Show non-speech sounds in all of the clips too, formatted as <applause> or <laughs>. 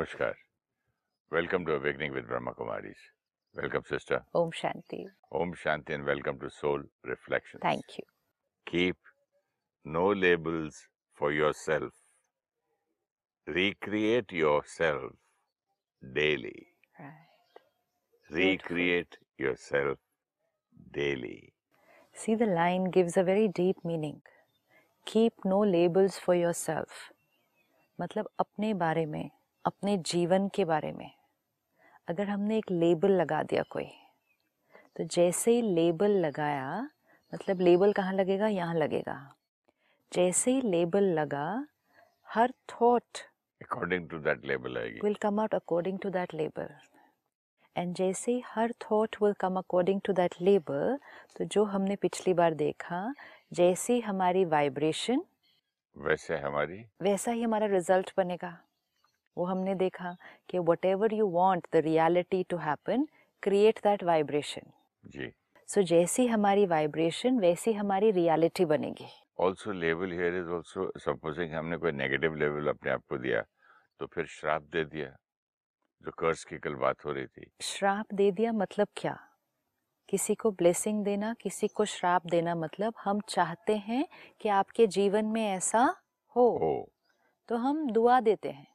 Namaskar. Welcome to Awakening with Brahma Kumaris. Welcome, sister. Om Shanti. Om Shanti and welcome to Soul Reflections. Thank you. Keep no labels for yourself. Recreate yourself daily. Right. Recreate yourself daily. See, the line gives a very deep meaning. Keep no labels for yourself. मतलब अपने बारे में अपने जीवन के बारे में अगर हमने एक लेबल लगा दिया कोई तो जैसे ही लेबल लगाया मतलब लेबल कहाँ लगेगा यहाँ लगेगा जैसे ही लेबल लगा हर thought According to that label आएगी. will come out according to that label. And जैसे ही हर thought will come according to that label तो जो हमने पिछली बार देखा जैसे हमारी वाइब्रेशन वैसे हमारी वैसा ही हमारा रिज़ल्ट बनेगा वो हमने देखा कि whatever you want the reality to happen create that vibration ji. So जैसी हमारी वाइब्रेशन वैसी हमारी रियलिटी बनेगी। Also level here is also supposing हमने कोई नेगेटिव लेवल अपने आप को दिया तो फिर श्राप दे दिया जो कर्ज की कल बात हो रही थी। श्राप दे दिया मतलब क्या? किसी को ब्लेसिंग देना किसी को श्राप देना मतलब हम चाहते हैं कि आपके जीवन में ऐसा हो। हो। तो हम दुआ देते हैं।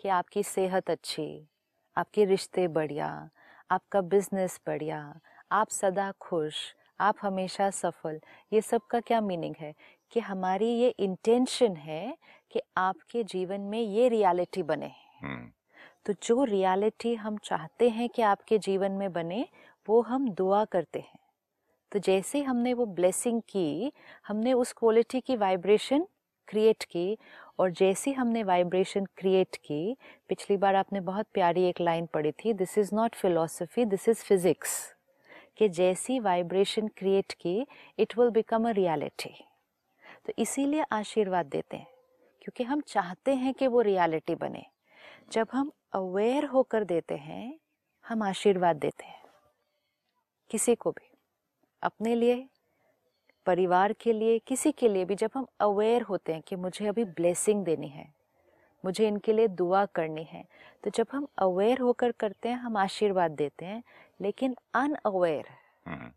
कि आपकी सेहत अच्छी आपके रिश्ते बढ़िया आपका बिज़नेस बढ़िया आप सदा खुश आप हमेशा सफल ये सब का क्या मीनिंग है? कि हमारी ये इंटेंशन है कि आपके जीवन में ये रियलिटी बने। हम्म। तो जो रियलिटी हम चाहते हैं कि आपके जीवन में बने वो हम दुआ करते हैं। तो जैसे हमने वो ब्लेसिंग की हमने उस क्वालिटी की वाइब्रेशन क्रिएट की और जैसी हमने वाइब्रेशन क्रिएट की, पिछली बार आपने बहुत प्यारी एक लाइन पढ़ी थी this is not philosophy this is physics कि जैसी वाइब्रेशन क्रिएट की it will become a reality तो इसीलिए आशीर्वाद देते हैं, क्योंकि हम चाहते हैं कि वो रियलिटी बने। जब हम अवेयर होकर देते हैं, हम आशीर्वाद देते हैं। किसी को भी, अपने लिए परिवार के लिए किसी के लिए भी जब हम अवेयर होते हैं कि मुझे अभी ब्लेसिंग देनी है मुझे इनके लिए दुआ करनी है तो जब हम अवेयर होकर करते हैं हम आशीर्वाद देते हैं लेकिन अनअवेयर हम्म।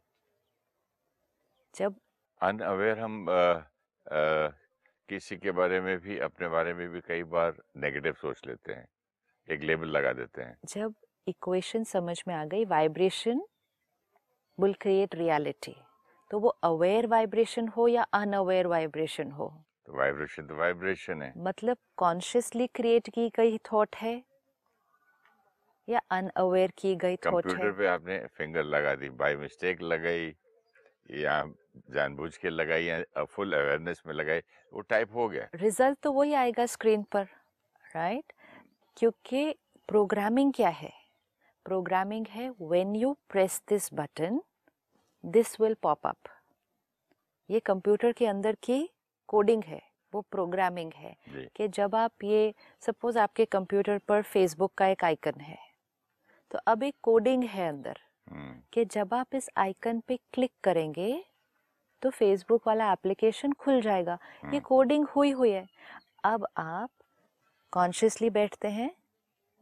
जब अनअवेयर हम अ, अ, किसी के बारे में भी अपने बारे में भी कई बार नेगेटिव सोच लेते हैं एक लेबल लगा देते हैं। जब इक्वेशन समझ में आ गई वाइब्रेशन विल क्रिएट रियलिटी तो वो अवेयर वाइब्रेशन हो या अनअवेयर वाइब्रेशन हो? तो वाइब्रेशन तो वाइब्रेशन है। मतलब कॉन्शियसली क्रिएट की गई थॉट है या अनअवेयर की गई थॉट है? कंप्यूटर पे आपने फिंगर लगा दी बाय मिस्टेक लगाई या जानबूझ के लगाई या फुल अवेयरनेस में लगाई वो टाइप हो गया। रिज़ल्ट तो वही आएगा स्क्रीन पर राइट क्योंकि प्रोग्रामिंग क्या है? प्रोग्रामिंग है when you press this button this will pop up ये कंप्यूटर के अंदर की कोडिंग है वो प्रोग्रामिंग है कि जब आप ये सपोज़ आपके कंप्यूटर पर फेसबुक का एक आइकन है तो अब एक कोडिंग है अंदर हम्म। कि जब आप इस आइकन पे क्लिक करेंगे तो फेसबुक वाला एप्लीकेशन खुल जाएगा। ये हम्म। कोडिंग हुई हुई है। अब आप कॉन्शियसली बैठते हैं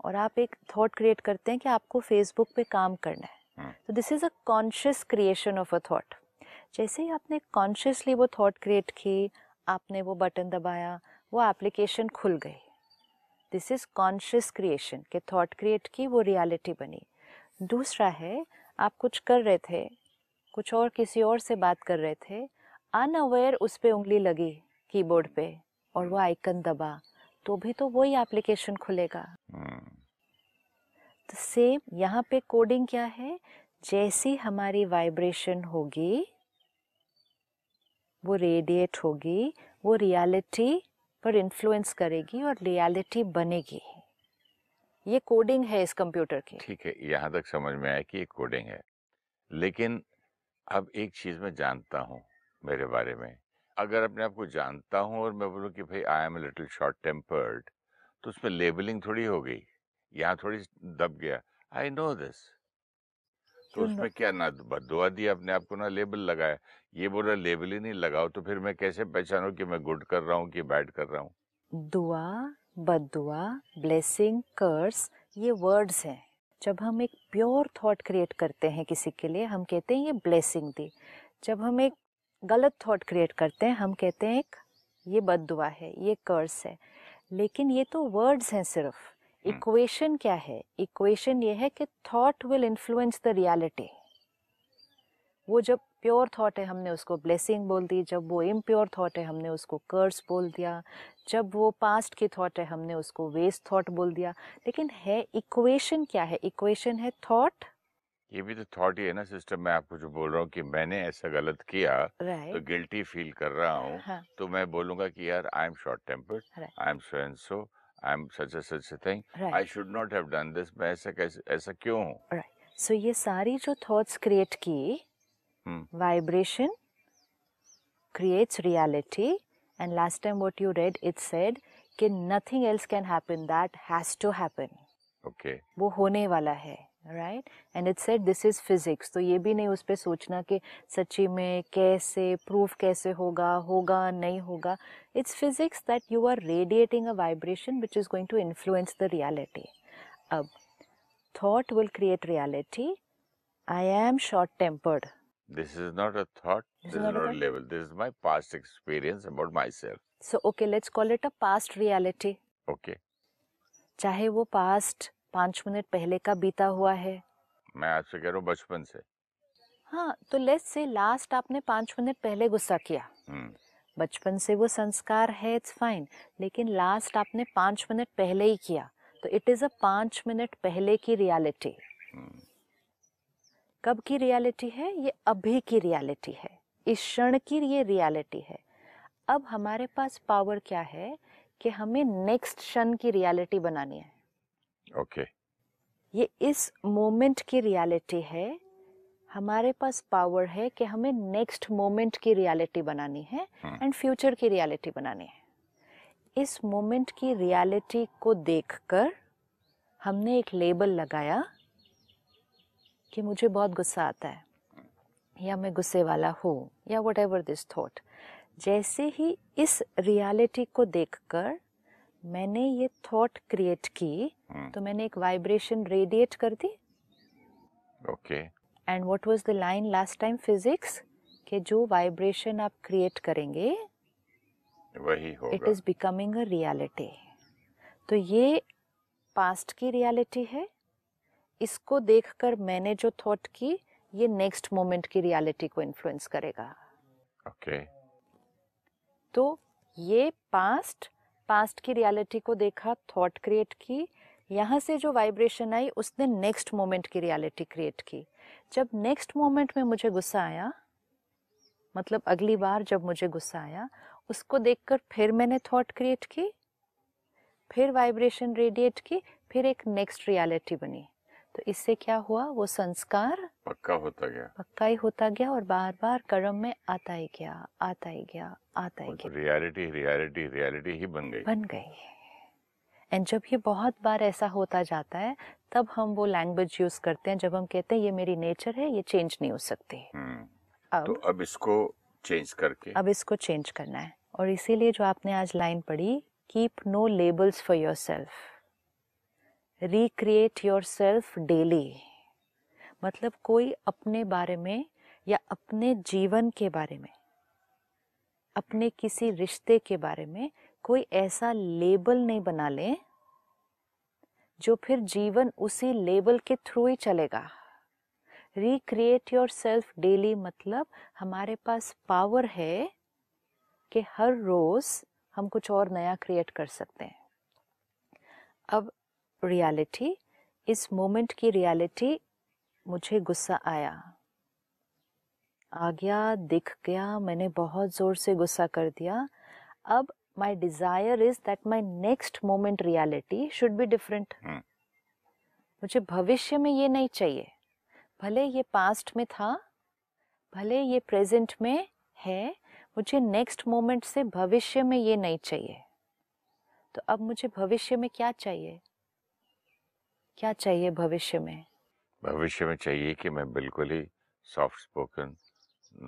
और आप एक थॉट क्रिएट करते हैं कि आपको फेसबुक पे काम करना है। तो this is a conscious creation of a thought जैसे ही आपने कॉन्शियसली वो थॉट क्रिएट की आपने वो बटन दबाया वो एप्लीकेशन खुल गई। दिस इज़ कॉन्शियस क्रिएशन के थॉट क्रिएट की वो रियलिटी बनी। दूसरा है आप कुछ कर रहे थे कुछ और किसी और से बात कर रहे थे अनअवेयर उस पर उंगली लगी कीबोर्ड पे और वो आइकन दबा तो भी तो वही एप्लीकेशन खुलेगा। हम्म तो सेम यहाँ पे कोडिंग क्या है? जैसी हमारी वाइब्रेशन होगी, वो रेडिएट होगी, वो रियलिटी पर इन्फ्लुएंस करेगी और रियलिटी बनेगी ये कोडिंग है इस कंप्यूटर की। ठीक है, यहाँ तक समझ में आया कि ये कोडिंग है। लेकिन अब एक चीज़ मैं जानता हूँ मेरे बारे में। अगर अपने आप को जानता हूँ और मैं बोलूँ कि भाई I am little short tempered तो उसमें लेबलिंग थोड़ी हो गई यहाँ थोड़ी दब गया। आई नो दिस तो उसमें क्या ना बदुआ दिया अपने आप को ना लेबल लगाया। ये बोल रहा लेबल ही नहीं लगाओ तो फिर मैं कैसे पहचानूं कि मैं गुड कर रहा हूँ कि बैड कर रहा हूँ? दुआ बदुआ ब्लेसिंग कर्स ये वर्ड्स हैं। जब हम एक प्योर थॉट क्रिएट करते हैं किसी के लिए हम कहते हैं ये ब्लेसिंग दी जब हम एक गलत थॉट क्रिएट करते हैं हम कहते हैं एक ये बदुआ है ये कर्स है। लेकिन ये तो वर्ड्स हैं सिर्फ़। Equation hmm. क्या है इक्वेशन ये है कि thought will influence the reality वो जब प्योर थॉट है हमने उसको ब्लेसिंग बोल दी जब वो इम्प्योर थॉट है हमने उसको कर्स बोल दिया जब वो पास्ट की थॉट है हमने उसको वेस्ट थॉट बोल दिया लेकिन है इक्वेशन क्या है इक्वेशन है थॉट ये भी तो थॉट ही है ना सिस्टम मैं आपको जो बोल रहा हूँ कि मैंने ऐसा गलत किया right. तो गिल्टी फील कर रहा हूँ हाँ. तो मैं बोलूँगा कि यार I am short tempered I am so and so I am such such thing I should not have done this मैं ऐसा कैसे ऐसा क्यों हूँ? राइट सो ये सारी जो थॉट्स क्रिएट की vibration creates reality and last time what you read it said कि nothing else can happen that has to happen okay वो होने वाला है। Right and it said this is physics तो ये भी नहीं उस पर सोचना कि सच्ची में कैसे प्रूफ कैसे होगा होगा नहीं होगा it's physics that you are radiating a vibration which is going to influence the reality अब thought will create reality I am short tempered This is not a thought. This, this is not, not a level. This is my past experience about myself. So okay, let's call it a past reality. Okay. चाहे वो past पाँच minute पहले का बीता हुआ है। मैं आपसे कह रहा हूँ बचपन से। हाँ तो लेट्स से लास्ट आपने पाँच मिनट पहले गुस्सा किया। hmm. बचपन से वो संस्कार है इट्स फाइन लेकिन लास्ट आपने पाँच मिनट पहले ही किया तो इट इज़ अ पाँच मिनट पहले की रियलिटी hmm. कब की रियलिटी है? ये अभी की रियलिटी है। इस क्षण की ये रियलिटी है। अब हमारे पास पावर क्या है कि हमें नेक्स्ट क्षण की रियलिटी बनानी है। Okay okay. ये इस मोमेंट की रियलिटी है हमारे पास पावर है कि हमें नेक्स्ट मोमेंट की रियलिटी बनानी है एंड hmm. फ्यूचर की रियलिटी बनानी है इस मोमेंट की रियलिटी को देखकर हमने एक लेबल लगाया कि मुझे बहुत गुस्सा आता है या मैं गुस्से वाला हूँ या वट एवर दिस थॉट जैसे ही इस रियलिटी को देखकर मैंने ये थॉट क्रिएट की hmm. तो मैंने एक वाइब्रेशन रेडिएट कर दी। Okay and what was the line last time physics कि जो वाइब्रेशन आप क्रिएट करेंगे वही होगा। It is becoming a reality तो ये पास्ट की रियलिटी है। इसको देखकर मैंने जो थॉट की ये नेक्स्ट मोमेंट की रियलिटी को इन्फ्लुएंस करेगा। Okay okay. तो ये पास्ट पास्ट की रियलिटी को देखा थॉट क्रिएट की। यहाँ से जो वाइब्रेशन आई, उसने नेक्स्ट मोमेंट की रियलिटी क्रिएट की। जब नेक्स्ट मोमेंट में मुझे गुस्सा आया मतलब अगली बार जब मुझे गुस्सा आया, उसको देखकर फिर मैंने थॉट क्रिएट की, फिर वाइब्रेशन रेडिएट की, फिर एक नेक्स्ट रियलिटी बनी। तो इससे क्या हुआ? वो संस्कार पक्का होता गया। पक्का ही होता गया और बार बार कर्म में आता ही गया आता ही गया आता ही गया। रियलिटी रियलिटी रियलिटी ही बन गई। बन गई एंड जब ये बहुत बार ऐसा होता जाता है तब हम वो लैंग्वेज यूज़ करते हैं जब हम कहते हैं ये मेरी नेचर है ये चेंज नहीं हो सकती। हम्म। अब तो अब इसको चेंज करके। अब इसको चेंज करना है। और इसीलिए जो आपने आज लाइन पढ़ी keep no labels for yourself recreate yourself daily मतलब कोई अपने बारे में या अपने जीवन के बारे में, अपने किसी रिश्ते के बारे में कोई ऐसा लेबल नहीं बना ले, जो फिर जीवन उसी लेबल के थ्रू ही चलेगा। रिक्रिएट योर सेल्फ डेली मतलब हमारे पास पावर है कि हर रोज हम कुछ और नया क्रिएट कर सकते हैं। अब रियलिटी इस मोमेंट की रियलिटी मुझे गुस्सा आया। आ गया दिख गया मैंने बहुत ज़ोर से गुस्सा कर दिया। अब my desire is that my next moment reality should be different मुझे भविष्य में ये नहीं चाहिए। भले ये पास्ट में था भले ये प्रेजेंट में है मुझे नेक्स्ट मोमेंट से भविष्य में ये नहीं चाहिए। तो अब मुझे भविष्य में क्या चाहिए? क्या चाहिए भविष्य में भविष्य में चाहिए कि मैं बिल्कुल ही soft spoken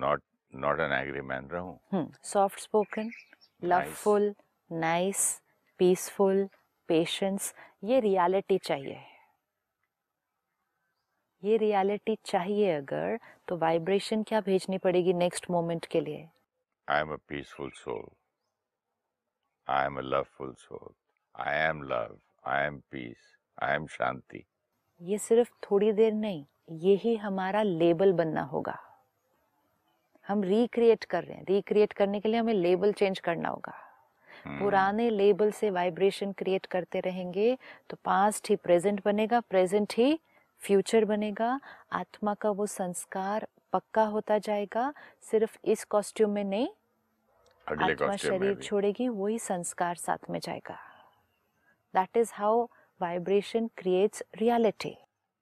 not not an angry man रहूँ soft spoken loveful nice peaceful patience ये रियलिटी चाहिए ये रियलिटी चाहिए अगर तो वाइब्रेशन क्या भेजनी पड़ेगी नेक्स्ट मोमेंट के लिए I am a peaceful soul. I am a loveful soul. I am love. I am peace. I am Shanti. ये सिर्फ़ थोड़ी देर नहीं यही हमारा लेबल बनना होगा। हम रिक्रिएट कर रहे हैं। रिक्रिएट करने के लिए हमें लेबल चेंज करना होगा। Hmm. पुराने लेबल से वाइब्रेशन क्रिएट करते रहेंगे तो पास्ट ही प्रेजेंट बनेगा प्रेजेंट ही फ्यूचर बनेगा। आत्मा का वो संस्कार पक्का होता जाएगा। सिर्फ़ इस कॉस्ट्यूम में नहीं अगले आत्मा शरीर छोड़ेगी वही संस्कार साथ में जाएगा। That is how vibration creates reality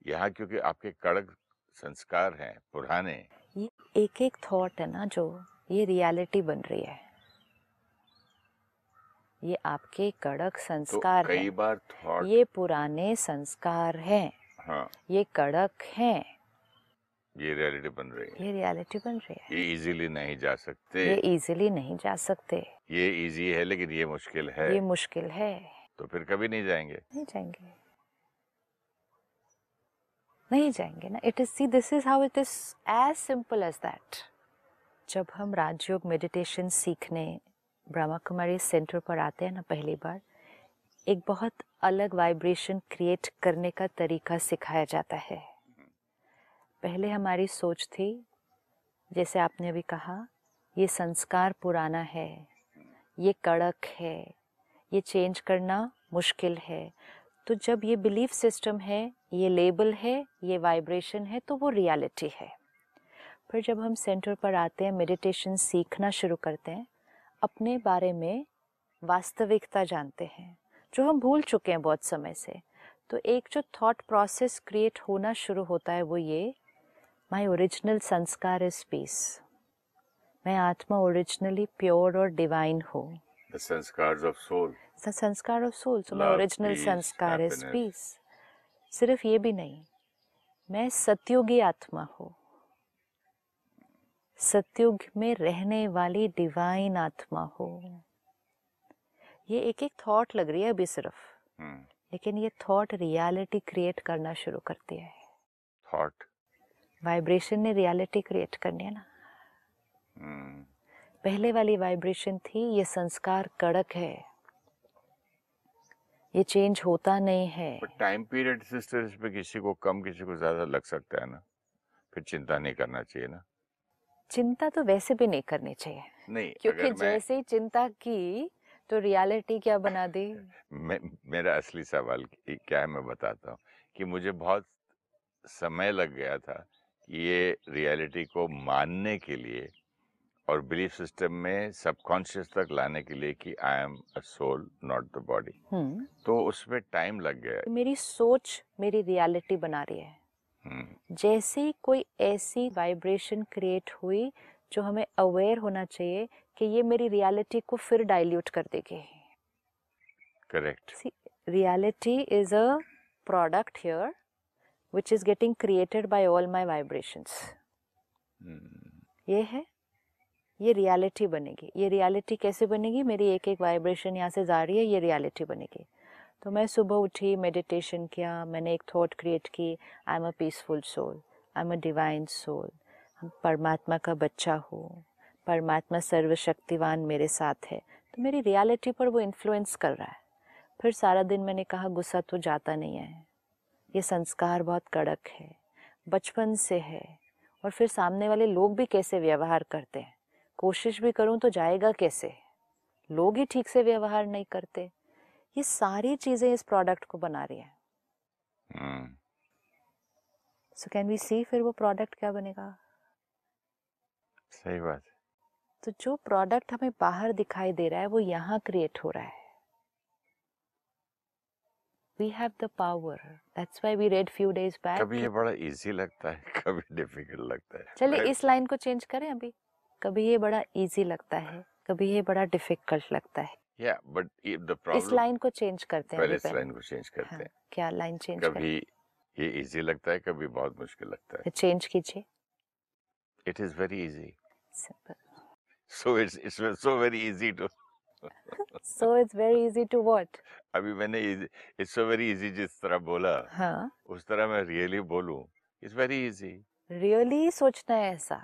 यहाँ क्योंकि आपके कड़क संस्कार हैं पुराने। ये एक एक थॉट है ना जो ये रियलिटी बन रही है। ये आपके कड़क संस्कार तो संस्कार कई हैं। बार थॉट ये पुराने संस्कार हैं। हाँ। ये कड़क हैं। ये रियलिटी बन रही है। ये रियलिटी बन रही है। ये इजीली नहीं जा सकते। ये इजीली नहीं जा सकते। ये इजी है लेकिन ये मुश्किल है। ये मुश्किल है। तो फिर कभी नहीं जाएँगे। नहीं जाएँगे। नहीं जाएँगे ना। It is see this is how it is as simple as that जब हम राजयोग मेडिटेशन सीखने ब्रह्मा कुमारी सेंटर पर आते हैं ना पहली बार, एक बहुत अलग वाइब्रेशन क्रिएट करने का तरीका सिखाया जाता है। पहले हमारी सोच थी, जैसे आपने अभी कहा, ये संस्कार पुराना है, ये कड़क है ये चेंज करना मुश्किल है। तो जब ये बिलीफ सिस्टम है, ये लेबल है, ये वाइब्रेशन है तो वो रियलिटी है। पर जब हम सेंटर पर आते हैं मेडिटेशन सीखना शुरू करते हैं, अपने बारे में वास्तविकता जानते हैं, जो हम भूल चुके हैं बहुत समय से तो एक जो थॉट प्रोसेस क्रिएट होना शुरू होता है वो ये माई ओरिजिनल संस्कार इज़ पीस मैं आत्मा ओरिजिनली प्योर और डिवाइन हूँ। संस्कार्स ऑफ़ सोल स- संस्कार of soul so my Love, original peace, संस्कार इज़ happiness. पीस सिर्फ़ ये भी नहीं। मैं सतयुगी आत्मा हूँ। सतयुग में रहने वाली डिवाइन आत्मा हूँ। ये एक एक थॉट लग रही है अभी सिर्फ़। हम्म। लेकिन ये थॉट रियलिटी क्रिएट करना शुरू करती है। थॉट वाइब्रेशन ने रियलिटी क्रिएट करनी है ना। हम्म। पहले वाली वाइब्रेशन थी ये संस्कार कड़क है। ये चेंज होता नहीं है। टाइम पीरियड सिस्टर इस पे किसी को कम किसी को ज़्यादा लग सकता है ना? फिर चिंता नहीं करना चाहिए ना? चिंता तो वैसे भी नहीं करनी चाहिए। नहीं क्योंकि मैं जैसे ही चिंता की तो रियलिटी क्या बना दी? <laughs> मैं मेरा असली सवाल क्या है मैं बताता हूँ कि मुझे बहुत समय लग गया था कि ये रियलिटी को मानने के लिए और बिलीफ सिस्टम में सबकॉन्शियस तक लाने के लिए कि I am a soul not the body तो उसमें टाइम लग गया मेरी सोच मेरी रियलिटी बना रही है। हम्म, जैसे ही कोई ऐसी वाइब्रेशन क्रिएट हुई जो हमें अवेयर होना चाहिए कि ये मेरी रियलिटी को फिर डाइल्यूट कर देगी। Correct is a product here which is getting created by all my vibrations. Hmm, ये है ये रियलिटी बनेगी। ये रियलिटी कैसे बनेगी? मेरी एक एक वाइब्रेशन यहाँ से जा रही है, ये रियलिटी बनेगी। तो मैं सुबह उठी मेडिटेशन किया, मैंने एक थॉट क्रिएट की I am a peaceful soul I am a divine soul परमात्मा का बच्चा हूँ, परमात्मा सर्वशक्तिवान मेरे साथ है। तो मेरी रियलिटी पर वो इन्फ्लुएंस कर रहा है। फिर सारा दिन मैंने कहा, गुस्सा तो जाता नहीं है। ये संस्कार बहुत कड़क है, बचपन से है, और फिर सामने वाले लोग भी कैसे व्यवहार करते हैं? कोशिश भी करूँ तो जाएगा कैसे? लोग ही ठीक से व्यवहार नहीं करते। ये सारी चीज़ें इस प्रोडक्ट को बना रही है। सो कैन वी सी फिर वो प्रोडक्ट क्या बनेगा? सही बात तो जो प्रोडक्ट हमें बाहर दिखाई दे रहा है वो यहाँ क्रिएट हो रहा है। We have the power that's why we read few days back कभी ये बड़ा इजी लगता है <laughs> कभी डिफ़िकल्ट लगता है। चलिए इस लाइन को चेंज करें अभी। कभी ये बड़ा इजी लगता है कभी ये बड़ा डिफ़िकल्ट लगता है। या बट द प्रॉब्लम इस लाइन को चेंज करते हैं पहले इस लाइन को चेंज करते हाँ, हैं। क्या लाइन चेंज कभी ये इजी लगता है कभी बहुत मुश्किल लगता है। चेंज कीजिए। It is very easy simple so it's it's so very easy to <laughs> so it's very easy to what? अभी मैंने इट्स सो वेरी इजी जिस तरह बोला हाँ। उस तरह मैं रियली बोलूँ इट्स वेरी इजी रियली सोचना है ऐसा।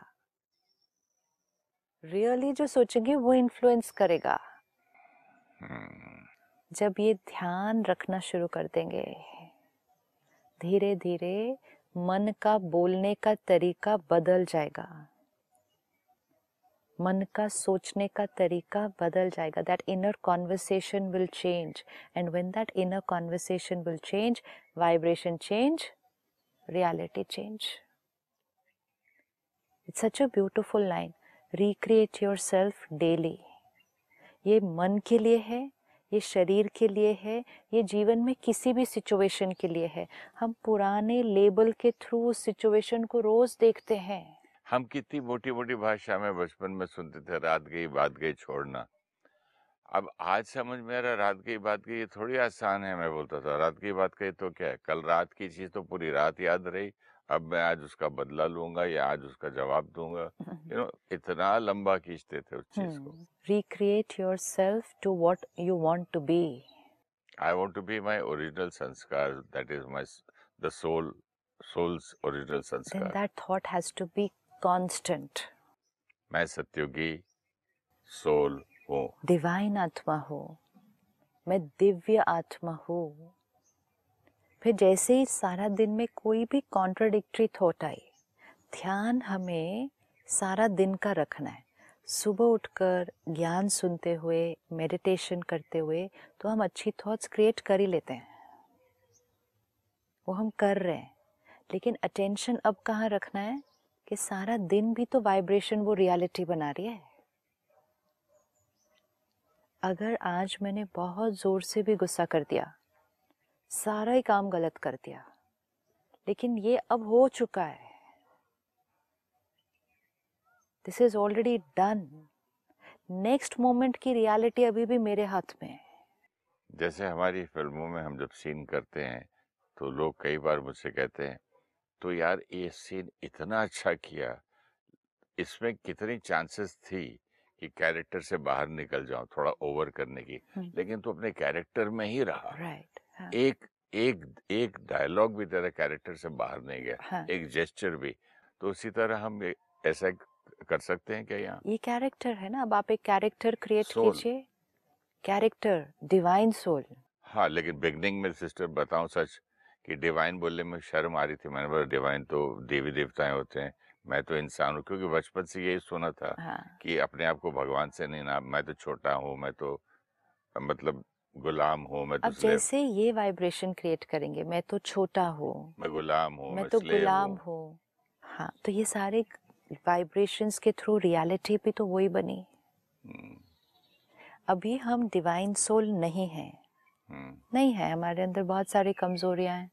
रियली जो सोचेंगे वो इन्फ्लुएंस करेगा। जब ये ध्यान रखना शुरू कर देंगे धीरे धीरे मन का बोलने का तरीका बदल जाएगा। मन का सोचने का तरीका बदल जाएगा। That inner conversation will change and when that inner conversation will change vibration change reality change it's such such ब्यूटिफुल beautiful line recreate yourself daily. ये मन के लिए है, ये शरीर के लिए है, ये जीवन में किसी भी सिचुएशन के लिए है। हम पुराने लेबल के थ्रू उस सिचुएशन को रोज देखते हैं। हम कितनी मोटी मोटी भाषा में बचपन में सुनते थे, रात गई, बात गई, छोड़ना। अब आज समझ में आ रहा रात गई, बात गई थोड़ी आसान है, मैं बोलता था, रात की बात गई तो क्या है? कल रात की चीज़ तो पूरी रात याद रही। अब मैं आज उसका बदला लूँगा या आज उसका जवाब दूँगा। यू नो इतना लंबा खींचते थे उस चीज़ को। Recreate yourself to what you want to be I want to be my original संस्कार that is my the soul soul's original संस्कार that thought has to be constant मैं सत्योगी सोल हूँ। डिवाइन आत्मा हूँ। मैं दिव्य आत्मा हूँ। फिर जैसे ही सारा दिन में कोई भी कॉन्ट्राडिक्टरी थॉट आई ध्यान हमें सारा दिन का रखना है। सुबह उठकर ज्ञान सुनते हुए मेडिटेशन करते हुए तो हम अच्छी थॉट्स क्रिएट कर ही लेते हैं। वो हम कर रहे हैं। लेकिन अटेंशन अब कहाँ रखना है? कि सारा दिन भी तो वाइब्रेशन वो रियलिटी बना रही है। अगर आज मैंने बहुत ज़ोर से भी गुस्सा कर दिया सारा ही काम गलत कर दिया। लेकिन ये अब हो चुका है। This is already done next moment की रियलिटी अभी भी मेरे हाथ में है। जैसे हमारी फ़िल्मों में हम जब सीन करते हैं तो लोग कई बार मुझसे कहते हैं तो यार ये सीन इतना अच्छा किया। इसमें कितनी चांसेस थी कि कैरेक्टर से बाहर निकल जाऊँ थोड़ा ओवर करने की। हम्म। लेकिन तू अपने कैरेक्टर में ही रहा। राइट हाँ, एक एक एक डायलॉग भी तेरा कैरेक्टर से बाहर नहीं गया हाँ। एक जेस्चर भी। तो उसी तरह हम ऐसा कर सकते हैं क्या यहाँ? ये कैरेक्टर है ना अब आप एक कैरेक्टर क्रिएट कीजिए। कैरेक्टर डिवाइन सोल हाँ लेकिन बिगनिंग में सिस्टर बताऊँ सच कि डिवाइन बोलने में शर्म आ रही थी मैंने बोला डिवाइन तो देवी देवताएँ होते हैं। मैं तो इंसान हूँ क्योंकि बचपन से यही सुना था हाँ। कि अपने आप को भगवान से नहीं ना मैं तो छोटा हूँ मैं तो मतलब गुलाम हूँ मैं अब जैसे ये वाइब्रेशन क्रिएट करेंगे मैं तो छोटा हूँ। मैं गुलाम हूँ मैं मैं तो गुलाम हूँ। हूँ। तो ये सारे वाइब्रेशंस के थ्रू रियलिटी भी तो वही बनी। हम्म, अभी हम डिवाइन सोल नहीं हैं। हम्म, नहीं है हमारे अंदर बहुत सारी कमजोरियाँ हैं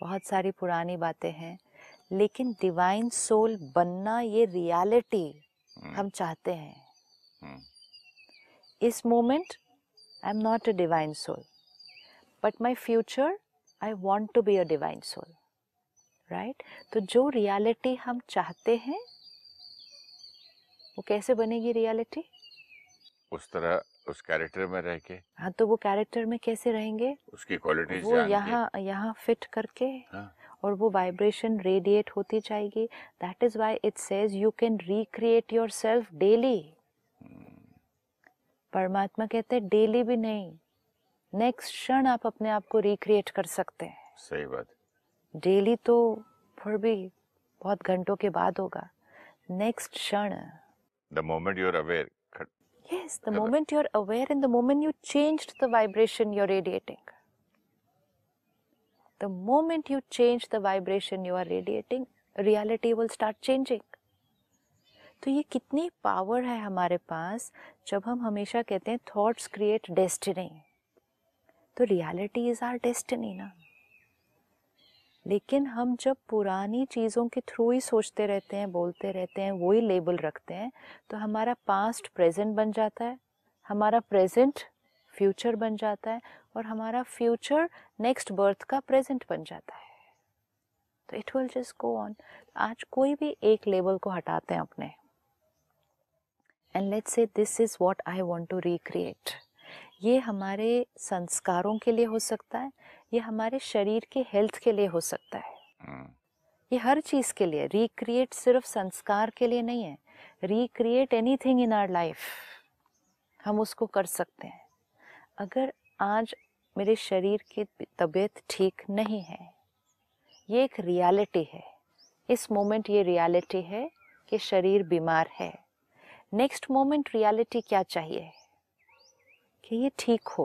बहुत सारी पुरानी बातें हैं लेकिन डिवाइन सोल बनना ये रियलिटी हम्म, हम चाहते हैं। इस moment I am not a divine soul but my future I want to be a divine soul right तो जो रियलिटी हम चाहते हैं वो कैसे बनेगी रियलिटी उस तरह उस कैरेक्टर में रह के। हाँ तो वो कैरेक्टर में कैसे रहेंगे? उसकी क्वालिटीज वो यहाँ यहाँ फिट करके हाँ, और वो वाइब्रेशन रेडिएट होती जाएगी। That is why it says you can recreate yourself daily परमात्मा कहते हैं डेली भी नहीं नेक्स्ट क्षण आप अपने आप को रिक्रिएट कर सकते हैं सही बात डेली तो फिर भी बहुत घंटों के बाद होगा नेक्स्ट क्षण the moment you're aware Yes, the moment you're aware and the moment you changed the vibration you're radiating. The moment you change the vibration you are radiating, reality will start changing. तो ये कितनी power है हमारे पास जब हम हमेशा कहते हैं थॉट्स क्रिएट डेस्टिनी तो रियलिटी इज़ आर डेस्टिनी ना। लेकिन हम जब पुरानी चीज़ों के थ्रू ही सोचते रहते हैं, बोलते रहते हैं, वही लेबल रखते हैं तो हमारा पास्ट प्रेजेंट बन जाता है, हमारा प्रेजेंट फ्यूचर बन जाता है और हमारा फ्यूचर नेक्स्ट बर्थ का प्रेजेंट बन जाता है। तो it will just go on आज कोई भी एक लेबल को हटाते हैं अपने। And let's say this is what I want to recreate ये हमारे संस्कारों के लिए हो सकता है ये हमारे शरीर के हेल्थ के लिए हो सकता है। हम्म, ये हर चीज़ के लिए रिक्रिएट सिर्फ़ संस्कार के लिए नहीं है recreate anything in our life हम उसको कर सकते हैं। अगर आज मेरे शरीर की तबीयत ठीक नहीं है ये एक रियलिटी है। इस मोमेंट ये रियलिटी है कि शरीर बीमार है। नेक्स्ट मोमेंट रियलिटी क्या चाहिए? कि ये ठीक हो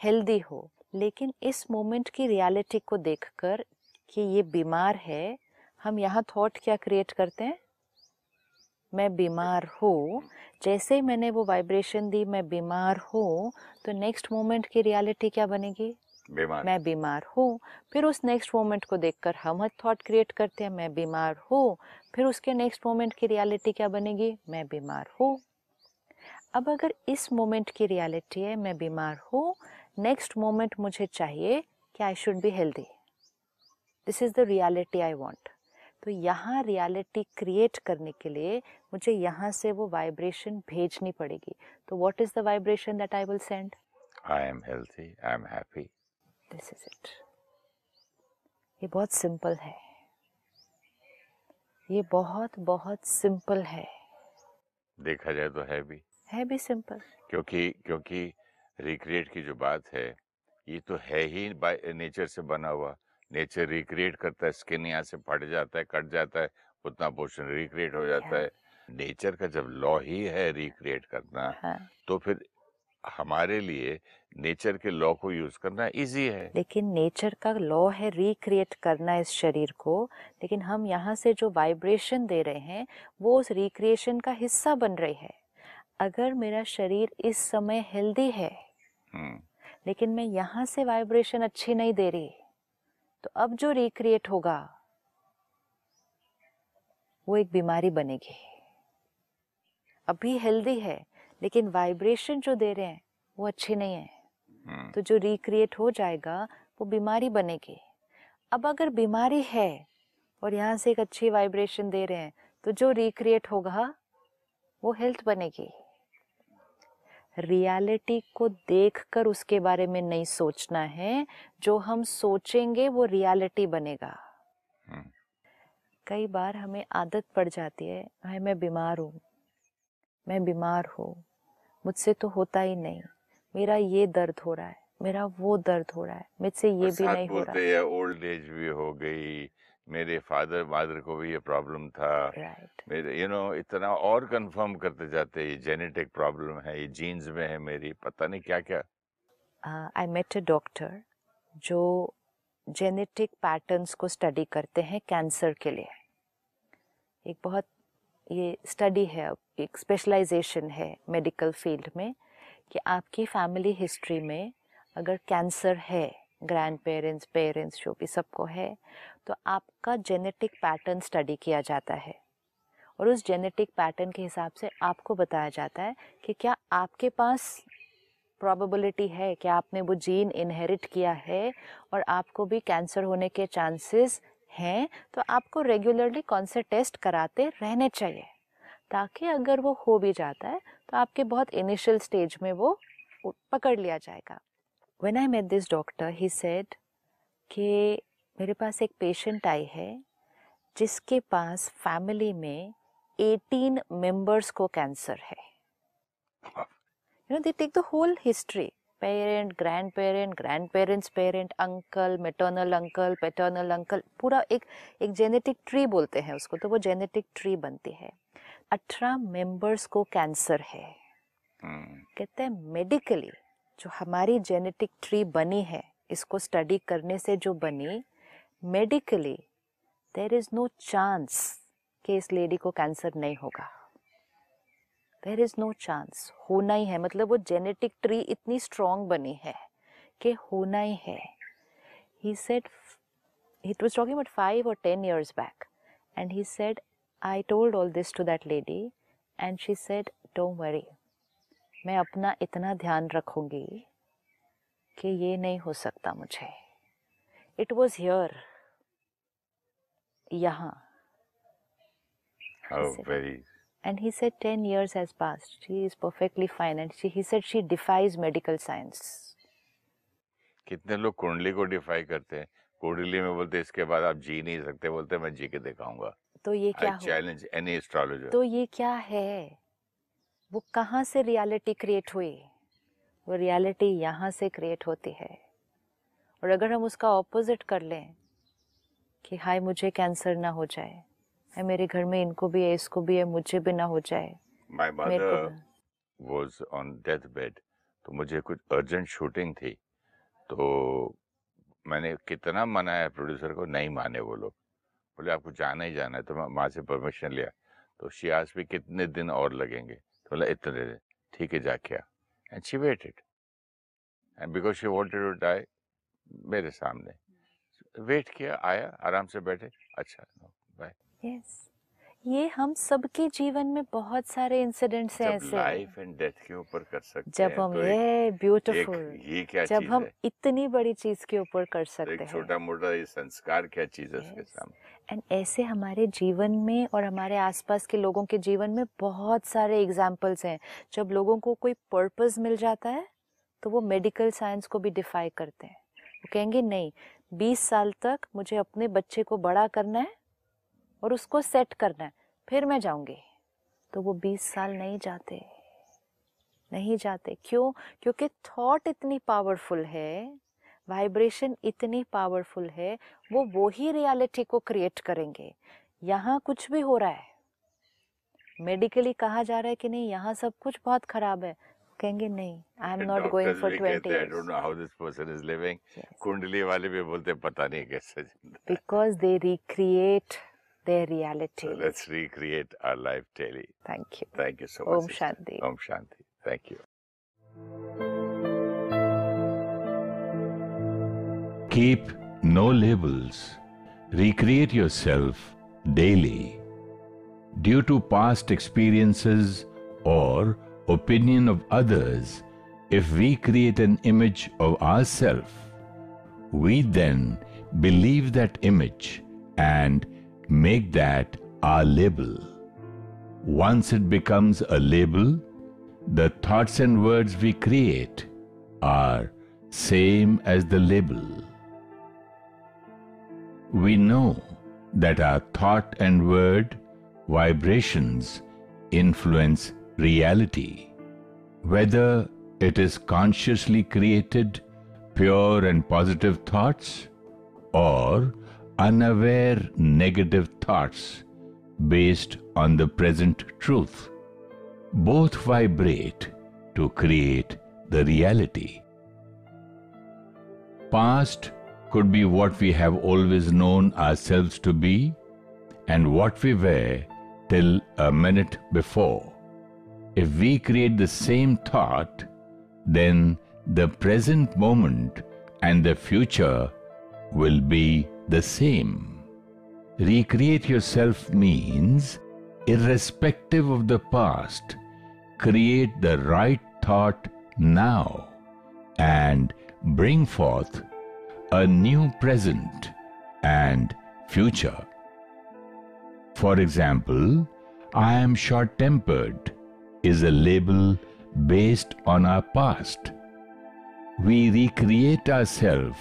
हेल्दी हो लेकिन इस मोमेंट की रियलिटी को देखकर कि ये बीमार है हम यहाँ थॉट क्या क्रिएट करते हैं? मैं बीमार हूँ जैसे ही मैंने वो वाइब्रेशन दी मैं बीमार हूँ तो नेक्स्ट मोमेंट की रियलिटी क्या बनेगी? बीमार। मैं बीमार हूँ फिर उस नेक्स्ट मोमेंट को देखकर हम थॉट क्रिएट करते हैं मैं बीमार हूँ फिर उसके नेक्स्ट मोमेंट की रियलिटी क्या बनेगी? मैं बीमार हूँ। अब अगर इस मोमेंट की रियलिटी है मैं बीमार हूँ नेक्स्ट मोमेंट मुझे चाहिए कि I should be healthy this is the reality I want तो यहाँ रियलिटी क्रिएट करने के लिए मुझे यहाँ से वो वाइब्रेशन भेजनी पड़ेगी. तो what is the vibration that I will send I am healthy I am happy this is it ये बहुत सिंपल है. ये बहुत बहुत सिंपल है। देखा जाए तो है भी है भी सिंपल क्योंकि क्योंकि रिक्रिएट की जो बात है ये तो है ही बाय नेचर से बना हुआ। नेचर रिक्रिएट करता है स्किन यहाँ से फट जाता है कट जाता है उतना पोर्शन रिक्रिएट हो जाता. है। नेचर का जब लॉ ही है रिक्रिएट करना हाँ। तो फिर हमारे लिए नेचर के लॉ को यूज़ करना इजी है। लेकिन नेचर का लॉ है रिक्रिएट करना इस शरीर को लेकिन हम यहाँ से जो वाइब्रेशन दे रहे हैं वो उस रिक्रिएशन का हिस्सा बन रही है। अगर मेरा शरीर इस समय हेल्दी है हम्म, लेकिन मैं यहाँ से वाइब्रेशन अच्छी नहीं दे रही तो अब जो रिक्रिएट होगा वो एक बीमारी बनेगी। अभी हेल्दी है लेकिन वाइब्रेशन जो दे रहे हैं वो अच्छी नहीं है। तो जो रिक्रिएट हो जाएगा वो बीमारी बनेगी। अब अगर बीमारी है और यहाँ से एक अच्छी वाइब्रेशन दे रहे हैं तो जो रिक्रिएट होगा वो हेल्थ बनेगी। रियलिटी को देखकर उसके बारे में नहीं सोचना है। जो हम सोचेंगे वो रियलिटी बनेगा। हम्म। कई बार हमें आदत पड़ जाती है मैं बीमार हूँ मैं बीमार हूँ मुझसे तो होता ही नहीं। मेरा ये दर्द हो रहा है मेरा वो दर्द हो रहा है मुझसे ये भी नहीं हो रहा। हैं ओल्ड एज भी हो गई मेरे फादर मादर को भी ये प्रॉब्लम था। राइट मेरे यू नो इतना और कंफर्म करते जाते ये जेनेटिक प्रॉब्लम है ये जीन्स में है मेरी पता नहीं क्या क्या आई मेट अ डॉक्टर जो जेनेटिक पैटर्न्स को स्टडी करते हैं कैंसर के लिए। एक बहुत ये स्टडी है एक स्पेशलाइजेशन है मेडिकल फ़ील्ड में। कि आपकी फैमिली हिस्ट्री में अगर कैंसर है ग्रैंड पेरेंट्स पेरेंट्स जो भी सबको है तो आपका जेनेटिक पैटर्न स्टडी किया जाता है। और उस जेनेटिक पैटर्न के हिसाब से आपको बताया जाता है कि क्या आपके पास प्रोबेबिलिटी है कि आपने वो जीन इनहेरिट किया है और आपको भी कैंसर होने के चांसेस हैं तो आपको रेगुलरली कौन से टेस्ट कराते रहने चाहिए। ताकि अगर वो हो भी जाता है तो आपके बहुत इनिशियल स्टेज में वो पकड़ लिया जाएगा। When I met this doctor he said कि मेरे पास एक पेशेंट आई है, जिसके पास फैमिली में 18 मेंबर्स को कैंसर है। You know the whole history parent grand parent grand parents parent uncle maternal uncle paternal uncle पूरा एक एक जेनेटिक ट्री बोलते हैं उसको तो वो जेनेटिक ट्री बनती है। अठारह मेंबर्स को कैंसर है। हम्म, कहते हैं मेडिकली जो हमारी जेनेटिक ट्री बनी है इसको स्टडी करने से जो बनी medically there is no chance कि इस लेडी को कैंसर नहीं होगा। देर इज़ नो चांस होना ही है। मतलब वो जेनेटिक ट्री इतनी स्ट्रांग बनी है कि होना ही है। He said it was talking about five or ten years back and he said I told all this to that lady and she said don't worry मैं अपना इतना ध्यान रखूँगी कि ये नहीं हो सकता मुझे. इट वॉज़ हियर यहाँ। And he said ten years has passed she is perfectly fine and she he said she defies medical science कितने लोग कुंडली को डिफाई करते हैं। कुंडली में बोलते इसके बाद आप जी नहीं सकते। बोलते मैं जी के दिखाऊँगा। तो ये क्या चैलेंज एनी एस्ट्रोलॉजर। तो ये क्या है? वो कहाँ से रियलिटी क्रिएट हुई? वो रियलिटी यहाँ से क्रिएट होती है। और अगर हम उसका ऑपोजिट कर लें कि हाय मुझे कैंसर ना हो जाए है मेरे घर में इनको भी है इसको भी है मुझे भी ना हो जाए my mother was on death bed तो मुझे कुछ अर्जेंट शूटिंग थी तो मैंने कितना मनाया प्रोड्यूसर को? नहीं माने वो लोग। बोले, आपको जाना ही जाना है तो मैं माँ से परमिशन लिया तो शियाज भी कितने दिन और लगेंगे? तो बोला, इतने दिन, ठीक है, जाके आ। And she waited and because she wanted to die मेरे सामने। वेट किया, आया, आराम से बैठे। अच्छा बाय यस ये हम सबके जीवन में बहुत सारे इंसिडेंट्स हैं ऐसे लाइफ एंड डेथ के ऊपर कर सकते जब हम तो ये ब्यूटीफुल ये क्या जब हम है? इतनी बड़ी चीज़ के ऊपर कर सकते एक हैं। छोटा मोटा ये संस्कार क्या चीज़ है उसके सामने? एंड ऐसे हमारे जीवन में और हमारे आसपास के लोगों के जीवन में बहुत सारे एग्जाम्पल्स हैं। जब लोगों को कोई पर्पस मिल जाता है तो वो मेडिकल साइंस को भी डिफाई करते हैं। वो कहेंगे नहीं 20 साल तक मुझे अपने बच्चे को बड़ा करना है और उसको सेट करना है। फिर मैं जाऊँगी। तो वो 20 साल नहीं जाते। नहीं जाते। क्यों? क्योंकि थॉट इतनी पावरफुल है वाइब्रेशन इतनी पावरफुल है वो वो ही रियलिटी को क्रिएट करेंगे। यहाँ कुछ भी हो रहा है। मेडिकली कहा जा रहा है कि नहीं यहाँ सब कुछ बहुत खराब है। कहेंगे नहीं I am not going for twenty I don't know how this person is living कुंडली वाले भी बोलते पता नहीं कैसे because they recreate their reality. So let's recreate our life daily. Thank you. Thank you so much. Om Shanti. Om Shanti. Thank you. Keep no labels. Recreate yourself daily. Due to past experiences or opinion of others, if we create an image of ourselves, we then believe that image and make that our label. Once it becomes a label, the thoughts and words we create are same as the label. We know that our thought and word vibrations influence reality. Whether it is consciously created pure and positive thoughts or unaware negative thoughts based on the present truth. Both vibrate to create the reality. Past could be what we have always known ourselves to be and what we were till a minute before. If we create the same thought, then the present moment and the future will be the same. Recreate yourself means, irrespective of the past, create the right thought now and bring forth a new present and future. For example, I am short tempered is a label based on our past. We recreate ourselves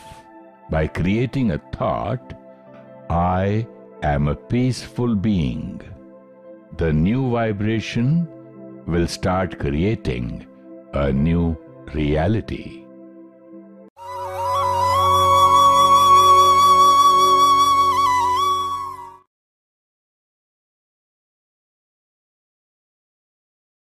by creating a thought, I am a peaceful being. The new vibration will start creating a new reality.